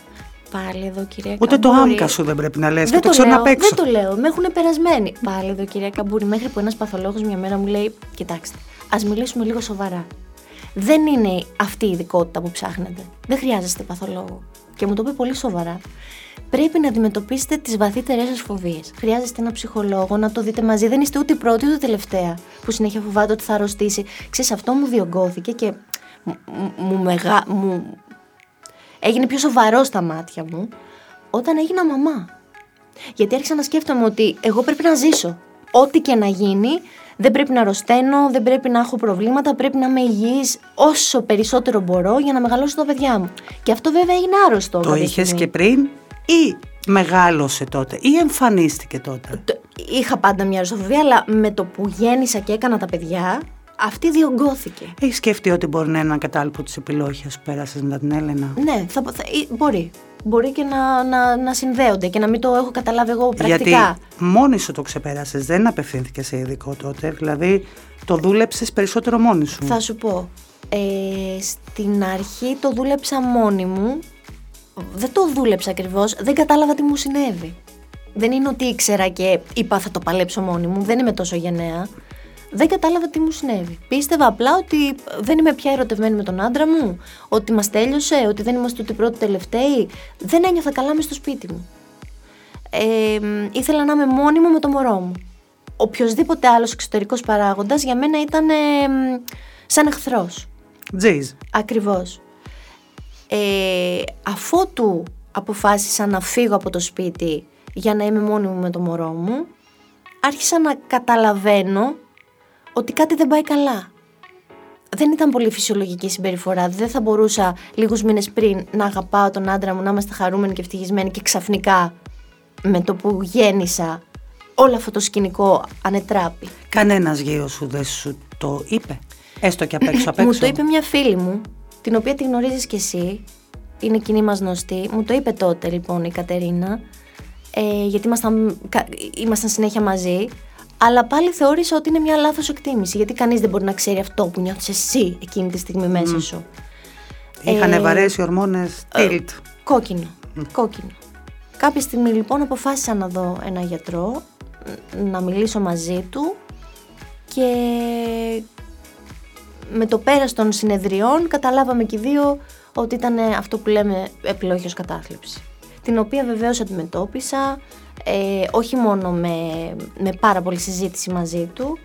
Πάλι εδώ, κυρία Ούτε το Καμπούρη. άμκα σου δεν πρέπει να λες και Δεν το ξέρω λέω, απ' έξω. Δεν το λέω, με έχουν περασμένοι. Πάλι εδώ, κυρία Καμπούρη, μέχρι που ένας παθολόγος μια μέρα μου λέει: Κοιτάξτε, ας μιλήσουμε λίγο σοβαρά. Δεν είναι αυτή η ειδικότητα που ψάχνετε. Δεν χρειάζεστε παθολόγο. Και μου το είπε πολύ σοβαρά. Πρέπει να αντιμετωπίσετε τις βαθύτερες σας φοβίες. Χρειάζεστε ένα ψυχολόγο να το δείτε μαζί. Δεν είστε ούτε η πρώτη ούτε η τελευταία που συνέχεια φοβάται ότι θα αρρωστήσει. Ξέρεις, αυτό μου διωγγώθηκε και μου, μου, μου μεγα... μου... έγινε πιο σοβαρό στα μάτια μου όταν έγινα μαμά. Γιατί άρχισα να σκέφτομαι ότι εγώ πρέπει να ζήσω. Ό,τι και να γίνει, δεν πρέπει να αρρωσταίνω, δεν πρέπει να έχω προβλήματα, πρέπει να είμαι υγιής όσο περισσότερο μπορώ για να μεγαλώσω τα παιδιά μου. Και αυτό βέβαια έγινε άρρωστο. Το κάποια είχες στιγμή. και πριν; Ή μεγάλωσε τότε ή εμφανίστηκε τότε; Το- Είχα πάντα μια ρωσοφοβία, αλλά με το που γέννησα και έκανα τα παιδιά, αυτή διωγγώθηκε. Έχεις σκεφτεί ότι μπορεί να είναι ένα κατάλοιπο της επιλόχειας που πέρασες μετά την Έλενα; Ναι, θα, θα- ε, μπορεί. Μπορεί και να, να, να συνδέονται και να μην το έχω καταλάβει εγώ πρακτικά. Γιατί μόνη σου το ξεπέρασες, δεν απευθύνθηκες σε ειδικό τότε. Δηλαδή το δούλεψες περισσότερο μόνη σου. Θα σου πω. Ε, στην αρχή το δούλεψα μόνη μου. Δεν το δούλεψα ακριβώς. Δεν κατάλαβα τι μου συνέβη. Δεν είναι ότι ήξερα και είπα θα το παλέψω μόνη μου. Δεν είμαι τόσο γενναία. Δεν κατάλαβα τι μου συνέβη. Πίστευα απλά ότι δεν είμαι πια ερωτευμένη με τον άντρα μου, ότι μας τέλειωσε, ότι δεν είμαστε ούτε πρώτοι τελευταίοι. Δεν ένιωθα καλά μες στο σπίτι μου. Ε, μ, ήθελα να είμαι μόνη μου με το μωρό μου. Οποιοδήποτε άλλος εξωτερικός παράγοντας για μένα ήταν ε, μ, σαν εχθρός. Τζιζ. Ακριβώς. Ε, αφότου αποφάσισα να φύγω από το σπίτι για να είμαι μόνη μου με το μωρό μου, άρχισα να καταλαβαίνω ότι κάτι δεν πάει καλά. Δεν ήταν πολύ φυσιολογική η συμπεριφορά. Δεν θα μπορούσα λίγους μήνες πριν να αγαπάω τον άντρα μου, να είμαστε χαρούμενοι και ευτυχισμένοι και ξαφνικά με το που γέννησα όλο αυτό το σκηνικό ανετράπη. Κανένας γιος σου δεν σου το είπε. Έστω και απ' έξω απ' έξω. Μου το είπε μια φίλη μου, την οποία τη γνωρίζεις κι εσύ, είναι κοινή μας γνωστή. Μου το είπε τότε λοιπόν η Κατερίνα, ε, γιατί ήμασταν, κα- ήμασταν συνέχεια μαζί. Αλλά πάλι θεώρησα ότι είναι μια λάθος εκτίμηση, γιατί κανείς δεν μπορεί να ξέρει αυτό που νιώθεις εσύ εκείνη τη στιγμή μέσα σου. Είχαν Ε, βαρέσει ορμόνες tilt. Κόκκινο. Κόκκινο. Κάποια στιγμή λοιπόν αποφάσισα να δω ένα γιατρό, ν- να μιλήσω μαζί του και με το πέρας των συνεδριών καταλάβαμε και οι δύο ότι ήταν αυτό που λέμε επιλόγιος κατάθλιψη. Την οποία βεβαίως αντιμετώπισα ε, όχι μόνο με, με πάρα πολλή συζήτηση μαζί του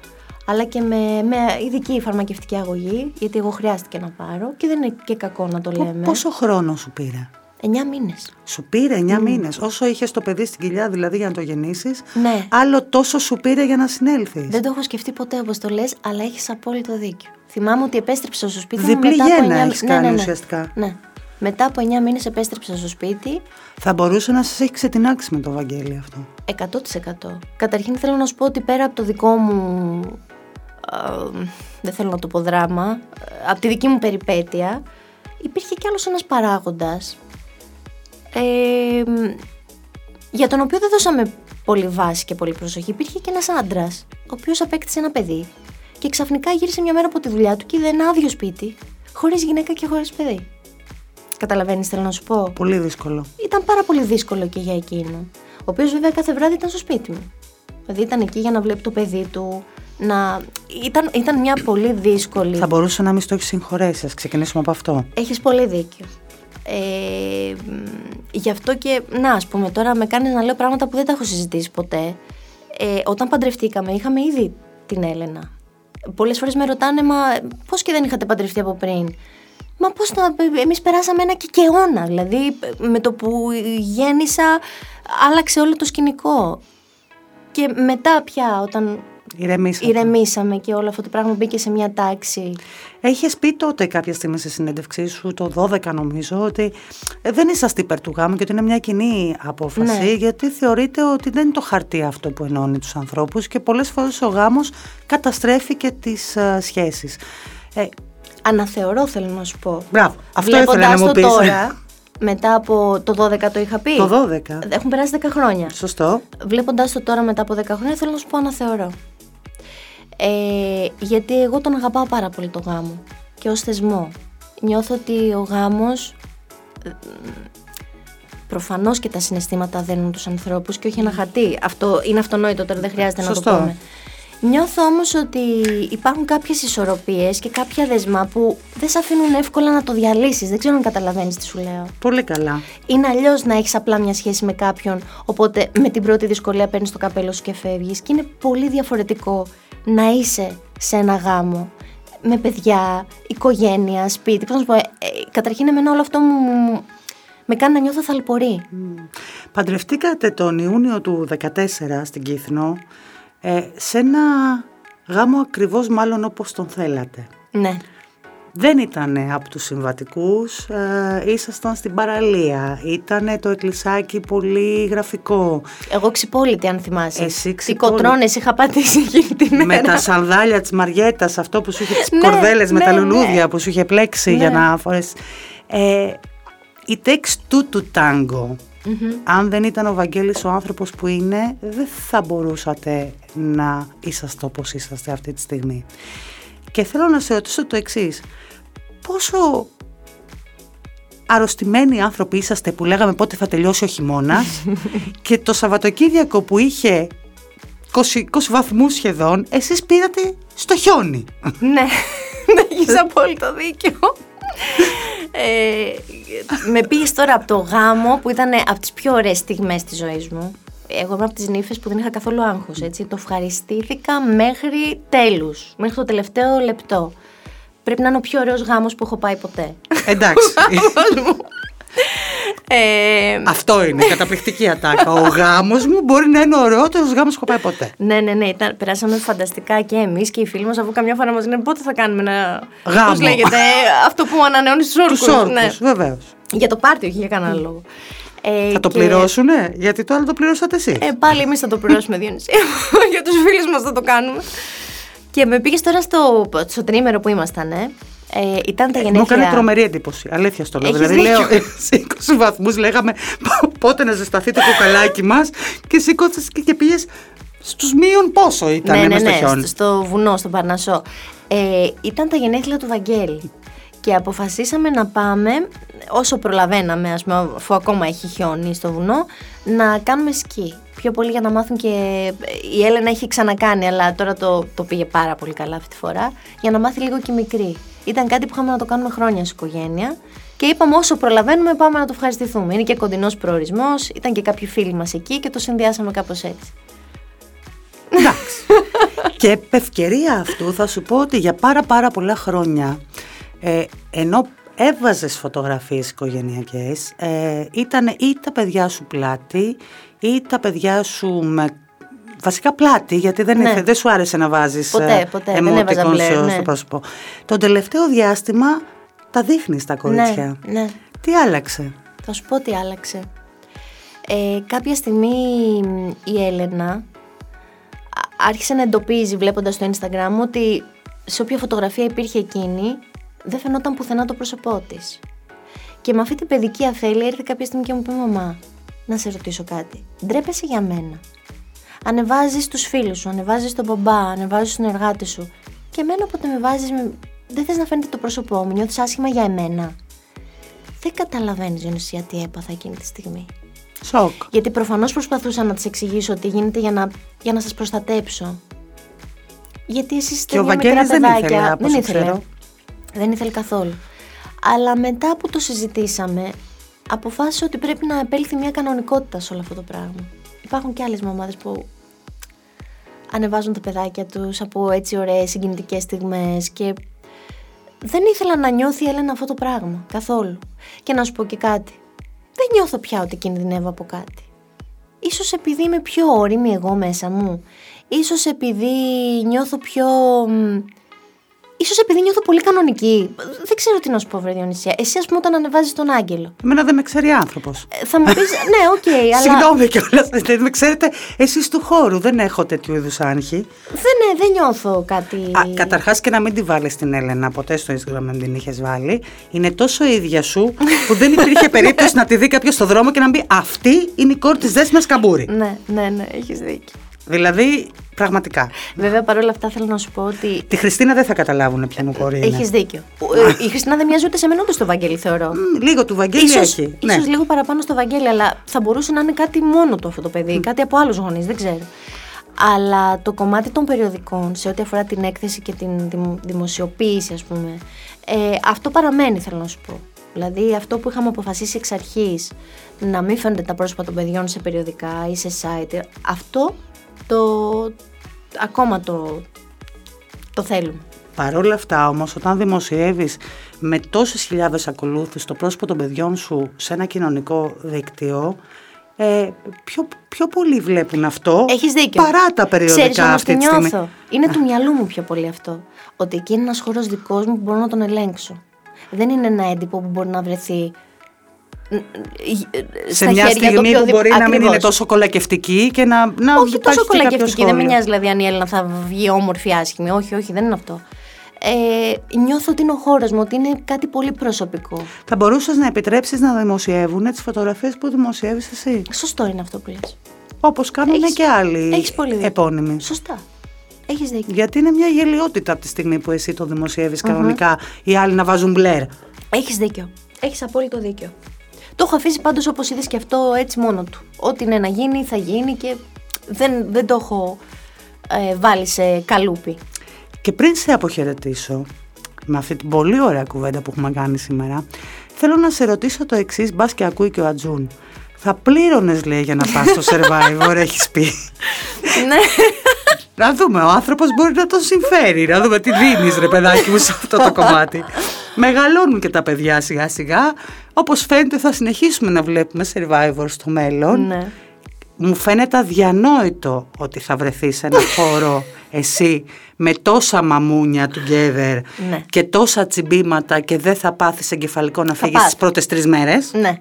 αλλά και με, με ειδική φαρμακευτική αγωγή γιατί εγώ χρειάστηκε να πάρω και δεν είναι και κακό να το Πο- λέμε. Πόσο χρόνο σου πήρε; 9 μήνες. Σου πήρε 9 μήνες. Όσο είχες το παιδί στην κοιλιά, δηλαδή για να το γεννήσεις, Ναι. άλλο τόσο σου πήρε για να συνέλθεις. Δεν το έχω σκεφτεί ποτέ όπως το λες, αλλά έχεις απόλυτο δίκιο. Θυμάμαι ότι επέστρεψα στο σπίτι μου Διπλή μετά από 9 γέννα μήνες. έχεις κάνει ουσιαστικά. Ναι. Μετά από 9 μήνες επέστρεψα στο σπίτι. Θα μπορούσε να σας έχει ξετινάξει με το Βαγγέλη αυτό. 100%. Καταρχήν θέλω να σου πω ότι πέρα από το δικό μου. α, δεν θέλω να το πω δράμα. Από τη δική μου περιπέτεια, υπήρχε κι άλλος ένας παράγοντας ε, για τον οποίο δεν δώσαμε πολύ βάση και πολύ προσοχή. Υπήρχε και ένας άντρας, ο οποίος απέκτησε ένα παιδί και ξαφνικά γύρισε μια μέρα από τη δουλειά του και είδε ένα άδειο σπίτι, χωρίς γυναίκα και χωρίς παιδί. Καταλαβαίνεις θέλω να σου πω. Πολύ δύσκολο. Ήταν πάρα πολύ δύσκολο και για εκείνο. Ο οποίος βέβαια κάθε βράδυ ήταν στο σπίτι μου. Δηλαδή ήταν εκεί για να βλέπει το παιδί του. Να... Ήταν, ήταν μια πολύ δύσκολη. Θα μπορούσε να μην στο έχεις συγχωρέσει. Α ξεκινήσουμε από αυτό. Έχεις πολύ δίκιο. Ε, μ, Γι' αυτό και, να, ας πούμε, τώρα με κάνεις να λέω πράγματα που δεν τα έχω συζητήσει ποτέ. Ε, όταν παντρευτήκαμε, είχαμε ήδη την Έλενα. Πολλές φορές με ρωτάνε, μα πώς και δεν είχατε παντρευτεί από πριν; Μα πώς να... Εμείς περάσαμε ένα και αιώνα, δηλαδή με το που γέννησα άλλαξε όλο το σκηνικό. Και μετά πια όταν Ηρεμήσατε. ηρεμήσαμε και όλο αυτό το πράγμα μπήκε σε μια τάξη. Έχεις πει τότε κάποια στιγμή σε συνέντευξή σου, το 12 νομίζω, ότι ε, δεν είσαστε υπέρ του γάμου και ότι είναι μια κοινή απόφαση, Ναι. γιατί θεωρείτε ότι δεν είναι το χαρτί αυτό που ενώνει τους ανθρώπους και πολλές φορές ο γάμος καταστρέφει και τις ε, σχέσεις. Ε, Αναθεωρώ θέλω να σου πω. μπράβο, αυτό ήθελα να Βλέποντας μου το πεις. τώρα, μετά από το 12 το είχα πει. Το 12. Έχουν περάσει 10 χρόνια. Σωστό. Βλέποντας το τώρα μετά από 10 χρόνια θέλω να σου πω αναθεωρώ. Ε, γιατί εγώ τον αγαπάω πάρα πολύ το γάμο και ως θεσμό. Νιώθω ότι ο γάμος ε, προφανώς και τα συναισθήματα δένουν τους ανθρώπους και όχι ένα χαρτί. Αυτό είναι αυτονόητο τώρα, δεν χρειάζεται να Σωστό. το πούμε. Νιώθω όμως ότι υπάρχουν κάποιες ισορροπίες και κάποια δεσμά που δεν σε αφήνουν εύκολα να το διαλύσεις. Δεν ξέρω αν καταλαβαίνεις τι σου λέω. Πολύ καλά. Είναι αλλιώς να έχεις απλά μια σχέση με κάποιον, οπότε με την πρώτη δυσκολία παίρνεις το καπέλο σου και φεύγεις. Και είναι πολύ διαφορετικό να είσαι σε ένα γάμο με παιδιά, οικογένεια, σπίτι. Πώς να σου πω, ε, ε, καταρχήν εμένα όλο αυτό μου, μου- με κάνει να νιώθω θαλπορή. Παντρευτήκατε τον Ιούνιο του 14 στην Κύθνο ε, σε ένα γάμο ακριβώς μάλλον όπως τον θέλατε. Ναι. Δεν ήταν από τους συμβατικούς, ε, ήσασταν στην παραλία, ήταν το εκκλησάκι πολύ γραφικό. Εγώ ξυπόλυτη, αν θυμάσαι. Εσύ Τι ξυπόλυτη. κοτρώνες είχα πατήσει εκείνη τη μέρα. με τα σανδάλια της Μαριέτας, αυτό που σου είχε, τις Ναι, κορδέλες με ναι, τα ναι. λουλούδια που σου είχε πλέξει Ναι. για να φορέσεις. Ε, η τέξ του του τάγκο, αν δεν ήταν ο Βαγγέλης ο άνθρωπος που είναι, δεν θα μπορούσατε να είσαστε όπως είσαστε αυτή τη στιγμή. Και θέλω να σε ρωτήσω το εξής. Πόσο αρρωστημένοι άνθρωποι είσαστε που λέγαμε πότε θα τελειώσει ο χειμώνας [LAUGHS] και το Σαββατοκύριακο που είχε 20, 20 βαθμούς σχεδόν, εσείς πήρατε στο χιόνι. ναι, [LAUGHS] έχεις απόλυτο δίκιο. Ε, με πήγες τώρα από το γάμο που ήταν από τις πιο ωραίες στιγμές της ζωής μου. Εγώ είμαι από τις νύφες που δεν είχα καθόλου άγχος, έτσι. Το ευχαριστήθηκα μέχρι τέλους, μέχρι το τελευταίο λεπτό. Πρέπει να είναι ο πιο ωραίος γάμος που έχω πάει ποτέ. Εντάξει. [LAUGHS] Ε, Αυτό είναι, καταπληκτική ατάκα. Ο γάμος μου μπορεί να είναι ο ωραιότερος γάμος που έχω πάει ποτέ. ναι, ναι, ναι, ήταν, περάσαμε φανταστικά και εμείς και οι φίλοι μας, αφού καμιά φορά μας λένε πότε θα κάνουμε ένα... Γάμο. Πώς λέγεται, αυτό που ανανεώνεις τους όρκους. Τους όρκους, ναι. βεβαίως. Για το πάρτι, όχι για κανένα άλλο λόγο. Ε, Θα το και- πληρώσουνε, γιατί τώρα το πληρώσατε εσείς. Ε, πάλι εμείς θα το πληρώσουμε, Διονύση. [LAUGHS] για τους φίλους μας θα το κάνουμε. Και με πήγες τώρα στο, στο τρίμερο που ήμασταν, ε. Ε, ήταν τα Μου γενέθλια. έκανε τρομερή εντύπωση. Αλήθεια στο λέω. Έχεις δηλαδή, λέω δίκιο. [LAUGHS] σε 20 βαθμούς λέγαμε πο- πότε να ζεσταθεί το κοκαλάκι μας και σήκωσε και, και πήγες στους μείον πόσο ήταν ναι, ναι, μες στο ναι, χιόνι. στο, στο βουνό, στον Παρνασσό. Ε, ήταν τα γενέθλια του Βαγγέλη. Και αποφασίσαμε να πάμε, όσο προλαβαίναμε, ας πούμε, αφού ακόμα έχει χιόνι στο βουνό, να κάνουμε σκι. Πιο πολύ για να μάθουν και. Η Έλενα έχει ξανακάνει, αλλά τώρα το, το πήγε πάρα πολύ καλά αυτή τη φορά, για να μάθει λίγο και η μικρή. Ήταν κάτι που είχαμε να το κάνουμε χρόνια στην οικογένεια. Και είπαμε όσο προλαβαίνουμε πάμε να το ευχαριστηθούμε. Είναι και κοντινός προορισμός, ήταν και κάποιοι φίλοι μας εκεί και το συνδυάσαμε κάπως έτσι. Εντάξει. [LAUGHS] και επ' ευκαιρία αυτού θα σου πω ότι για πάρα πάρα πολλά χρόνια ε, ενώ έβαζες φωτογραφίες οικογενειακές ε, ήταν ή τα παιδιά σου πλάτη ή τα παιδιά σου με Βασικά πλάτη, γιατί δεν, Ναι. ήθε- δεν σου άρεσε να βάζεις Ποτέ, ε, ποτέ, δεν έβαζα emoticons μπλε, στο ναι. πρόσωπο. Το τελευταίο διάστημα τα δείχνεις τα κορίτσια. Ναι, ναι. Τι άλλαξε; Θα σου πω τι άλλαξε. Ε, κάποια στιγμή μ, η Έλενα α- άρχισε να εντοπίζει βλέποντας στο Instagram μου ότι σε όποια φωτογραφία υπήρχε εκείνη δεν φαινόταν πουθενά το πρόσωπό της. Και με αυτή την παιδική αφέλεια ήρθε κάποια στιγμή και μου είπε «Μαμά, να σε ρωτήσω κάτι. Ντρέπεσαι για μένα. Ανεβάζεις τους φίλους σου, ανεβάζεις τον μπαμπά, ανεβάζεις τον εργάτη σου. Και εμένα όποτε με βάζεις, με... δεν θες να φαίνεται το πρόσωπό μου, νιώθεις άσχημα για εμένα. Δεν καταλαβαίνεις, Ιωνυσία, τι έπαθα εκείνη τη στιγμή. Σοκ. Γιατί προφανώς προσπαθούσα να της εξηγήσω ότι γίνεται για να, για να σας προστατέψω. Γιατί εσείς είστε Και ο μια Βαγγέλης μικρά δεν παιδάκια. ήθελε, από όσο ήθελε. ξέρω. Δεν ήθελε καθόλου. Αλλά μετά που το συζητήσαμε, αποφάσισα ότι πρέπει να επέλθει μια κανονικότητα σε όλο αυτό το πράγμα. Υπάρχουν και άλλες μαμάδες που ανεβάζουν τα παιδάκια τους από έτσι ωραίες συγκινητικές στιγμές και δεν ήθελα να νιώθει η Έλενα αυτό το πράγμα καθόλου. Και να σου πω και κάτι. Δεν νιώθω πια ότι κινδυνεύω από κάτι. Ίσως επειδή είμαι πιο όρημη εγώ μέσα μου. Ίσως επειδή νιώθω πιο Ίσως επειδή νιώθω πολύ κανονική. Δεν ξέρω τι να σου πω, Βρε Διονυσία. Εσύ, ας πούμε, όταν ανεβάζεις τον Άγγελο. Εμένα δεν με ξέρει άνθρωπος. Ε, θα μου πεις, ναι, ok, okay, [LAUGHS] αλλά. Συγγνώμη κιόλας. Δεν με ξέρετε, εσείς του χώρου. Δεν έχω τέτοιου είδους άγχη. Δεν, ναι, δεν νιώθω κάτι. Καταρχάς και να μην τη βάλεις στην Έλενα, ποτέ στο Instagram δεν την είχες βάλει. Είναι τόσο ίδια σου που δεν υπήρχε [LAUGHS] περίπτωση να τη δει κάποιος στο δρόμο και να πει Αυτή είναι η κόρη της Δέσποινας Καμπούρη. Ναι, ναι, ναι, έχεις δίκιο. Δηλαδή, πραγματικά. Βέβαια, παρόλα αυτά θέλω να σου πω ότι. Τη Χριστίνα δεν θα καταλάβουν ποια μου κόρη είναι. Έχεις δίκιο. Ε, η Χριστίνα δεν μοιάζει ούτε σε μένα ούτε στο Βαγγέλη, θεωρώ. λίγο του Βαγγέλη ίσως, έχει. Ίσως ναι. λίγο παραπάνω στο Βαγγέλη, αλλά θα μπορούσε να είναι κάτι μόνο του αυτό το παιδί, κάτι από άλλους γονείς, δεν ξέρω. Αλλά το κομμάτι των περιοδικών, σε ό,τι αφορά την έκθεση και την δημοσιοποίηση, ας πούμε, ε, αυτό παραμένει, θέλω να σου πω. Δηλαδή αυτό που είχαμε αποφασίσει εξ αρχής να μην φαίνονται τα πρόσωπα των παιδιών σε περιοδικά ή σε site, αυτό το, ακόμα το, το θέλουμε. Παρ' όλα αυτά όμως όταν δημοσιεύεις με τόσες χιλιάδες ακολούθους το πρόσωπο των παιδιών σου σε ένα κοινωνικό δίκτυο ε, πιο, πιο πολύ βλέπουν αυτό Έχεις δίκιο. παρά τα περιοδικά Ξέρεις όμως αυτή τι τη νιώθω. στιγμή. Είναι του μυαλού μου πιο πολύ αυτό. Ότι εκεί είναι ένας χώρος δικός μου που μπορώ να τον ελέγξω. Δεν είναι ένα έντυπο που μπορεί να βρεθεί σε μια στιγμή που μπορεί να μην είναι τόσο κολακευτική και να, να όχι τόσο κολακευτική, δεν με νοιάζει δηλαδή αν η Έλληνα θα βγει όμορφη άσχημη. Όχι, όχι, δεν είναι αυτό. Ε, νιώθω ότι είναι ο χώρος μου, ότι είναι κάτι πολύ προσωπικό. Θα μπορούσες να επιτρέψεις να δημοσιεύουν τις φωτογραφίες που δημοσιεύεις εσύ; Σωστό είναι αυτό που λες. Όπως κάνουν έχεις, και άλλοι έχεις πολύ επώνυμοι. Σωστά. Έχεις δίκιο. Γιατί είναι μια γελιότητα από τη στιγμή που εσύ το δημοσιεύεις mm-hmm. κανονικά, οι άλλοι να βάζουν μπλερ. Έχεις δίκιο. Έχεις απόλυτο δίκιο. Το έχω αφήσει πάντως όπως είδες και αυτό έτσι μόνο του. Ό,τι είναι να γίνει θα γίνει και δεν, δεν το έχω ε, βάλει σε καλούπι. Και πριν σε αποχαιρετήσω με αυτή την πολύ ωραία κουβέντα που έχουμε κάνει σήμερα, θέλω να σε ρωτήσω το εξής, μπας και ακούει και ο Ατζούν. Θα πλήρωνες, λέει, για να πας στο [LAUGHS] survivor, έχεις πει; Ναι. Να δούμε, ο άνθρωπος μπορεί να τον συμφέρει. Να δούμε τι δίνεις, ρε παιδάκι μου, σε αυτό το κομμάτι. [LAUGHS] Μεγαλώνουν και τα παιδιά σιγά σιγά. Όπως φαίνεται θα συνεχίσουμε να βλέπουμε Survivor στο μέλλον. Ναι. Μου φαίνεται αδιανόητο ότι θα βρεθεί σε ένα [LAUGHS] χώρο εσύ με τόσα μαμούνια together ναι. και τόσα τσιμπήματα και δεν θα πάθεις εγκεφαλικό να φύγεις τις πρώτες τρεις μέρες. Ναι.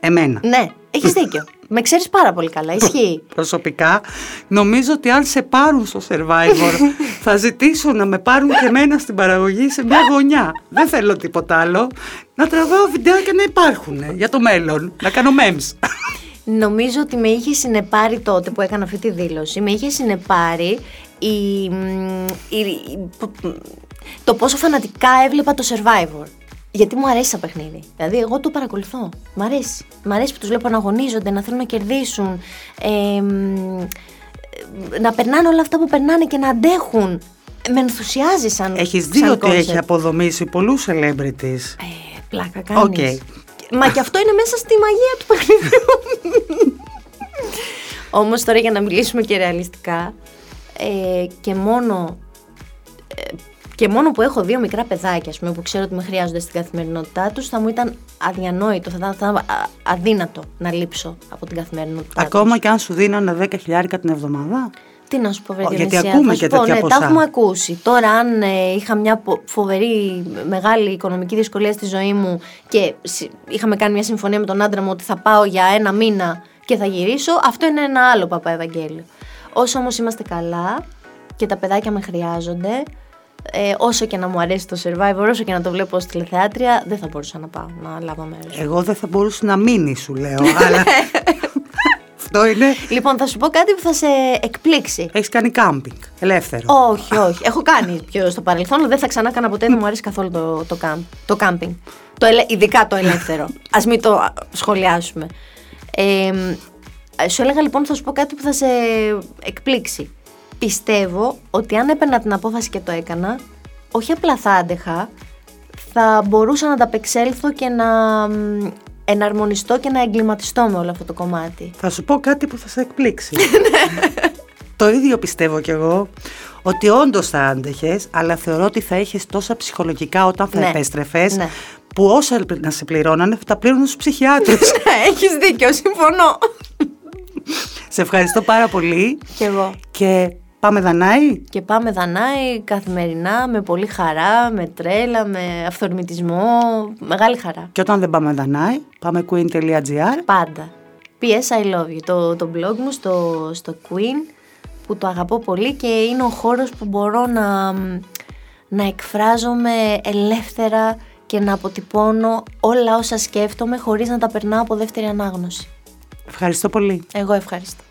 Εμένα. Ναι, έχεις δίκιο. Με ξέρεις πάρα πολύ καλά, ισχύει. [LAUGHS] Προσωπικά, νομίζω ότι αν σε πάρουν στο Survivor, [LAUGHS] θα ζητήσω να με πάρουν και εμένα στην παραγωγή σε μια γωνιά. Δεν θέλω τίποτα άλλο. Να τραβάω βιντεάκια να υπάρχουν για το μέλλον. Να κάνω memes. [LAUGHS] Νομίζω ότι με είχε συνεπάρει τότε που έκανα αυτή τη δήλωση. Με είχε συνεπάρει η, η, το πόσο φανατικά έβλεπα το Survivor. Γιατί μου αρέσει σαν παιχνίδι. Δηλαδή, εγώ το παρακολουθώ. Μ' αρέσει. Μ' αρέσει που τους βλέπω να αγωνίζονται, να θέλουν να κερδίσουν. Ε, να περνάνε όλα αυτά που περνάνε και να αντέχουν. Με ενθουσιάζει σαν. Έχεις δει ότι έχει αποδομήσει πολλούς celebrities; Ε, πλάκα κάνεις. Okay. Μα και αυτό είναι μέσα στη μαγεία του παιχνιδιού. Όμως τώρα για να μιλήσουμε και ρεαλιστικά. Ε, και μόνο ε, και μόνο που έχω δύο μικρά παιδάκια, πούμε, που ξέρω ότι με χρειάζονται στην καθημερινότητά τους, θα μου ήταν αδιανόητο, θα ήταν, θα αδύνατο να λείψω από την καθημερινότητά Ακόμα και αν σου δίνανε 10 χιλιάρικα την εβδομάδα; Τι να σου πω, Βρετανία. Γιατί ακούμε και τέτοια ναι, ποσά. Τα έχουμε ακούσει. Τώρα, αν ε, είχα μια φοβερή μεγάλη οικονομική δυσκολία στη ζωή μου και είχαμε κάνει μια συμφωνία με τον άντρα μου ότι θα πάω για ένα μήνα και θα γυρίσω, αυτό είναι ένα άλλο παπά Ευαγγέλιο. Όσο όμως είμαστε καλά και τα παιδάκια με χρειάζονται, ε, όσο και να μου αρέσει το Survivor, όσο και να το βλέπω ως τηλεθεάτρια, δεν θα μπορούσα να πάω να λάβω μέρος. Εγώ δεν θα μπορούσα να μείνει, σου λέω, αλλά... [LAUGHS] Αυτό είναι. Λοιπόν, θα σου πω κάτι που θα σε εκπλήξει. Έχεις κάνει κάμπινγκ, ελεύθερο. Όχι, όχι. Έχω κάνει πιο στο παρελθόν, αλλά δεν θα ξανά έκανα ποτέ. Δεν μου αρέσει καθόλου το, το, κάμπ, το κάμπινγκ. Το ελε, ειδικά το ελεύθερο. Α μην το σχολιάσουμε. Ε, σου έλεγα λοιπόν, θα σου πω κάτι που θα σε εκπλήξει πιστεύω ότι αν έπαιρνα την απόφαση και το έκανα, όχι απλά θα άντεχα, θα μπορούσα να ανταπεξέλθω και να εναρμονιστώ και να εγκληματιστώ με όλο αυτό το κομμάτι. Θα σου πω κάτι που θα σε εκπλήξει. [LAUGHS] το ίδιο πιστεύω κι εγώ. Ότι όντως θα άντεχες, αλλά θεωρώ ότι θα είχες τόσα ψυχολογικά όταν θα Ναι. επέστρεφες, Ναι. που όσα να σε πληρώνανε θα τα πλήρωναν στους ψυχιάτρους. [LAUGHS] Ναι, έχεις δίκιο, συμφωνώ. σε ευχαριστώ πάρα πολύ Κι εγώ. και πάμε Δανάη; Και πάμε Δανάη καθημερινά, με πολύ χαρά, με τρέλα, με αυθορμητισμό, μεγάλη χαρά. Και όταν δεν πάμε Δανάη, πάμε queen.gr. Πάντα. PS I love you, το, το blog μου στο, στο Queen που το αγαπώ πολύ και είναι ο χώρος που μπορώ να, να εκφράζομαι ελεύθερα και να αποτυπώνω όλα όσα σκέφτομαι χωρίς να τα περνάω από δεύτερη ανάγνωση. Ευχαριστώ πολύ. Εγώ ευχαριστώ.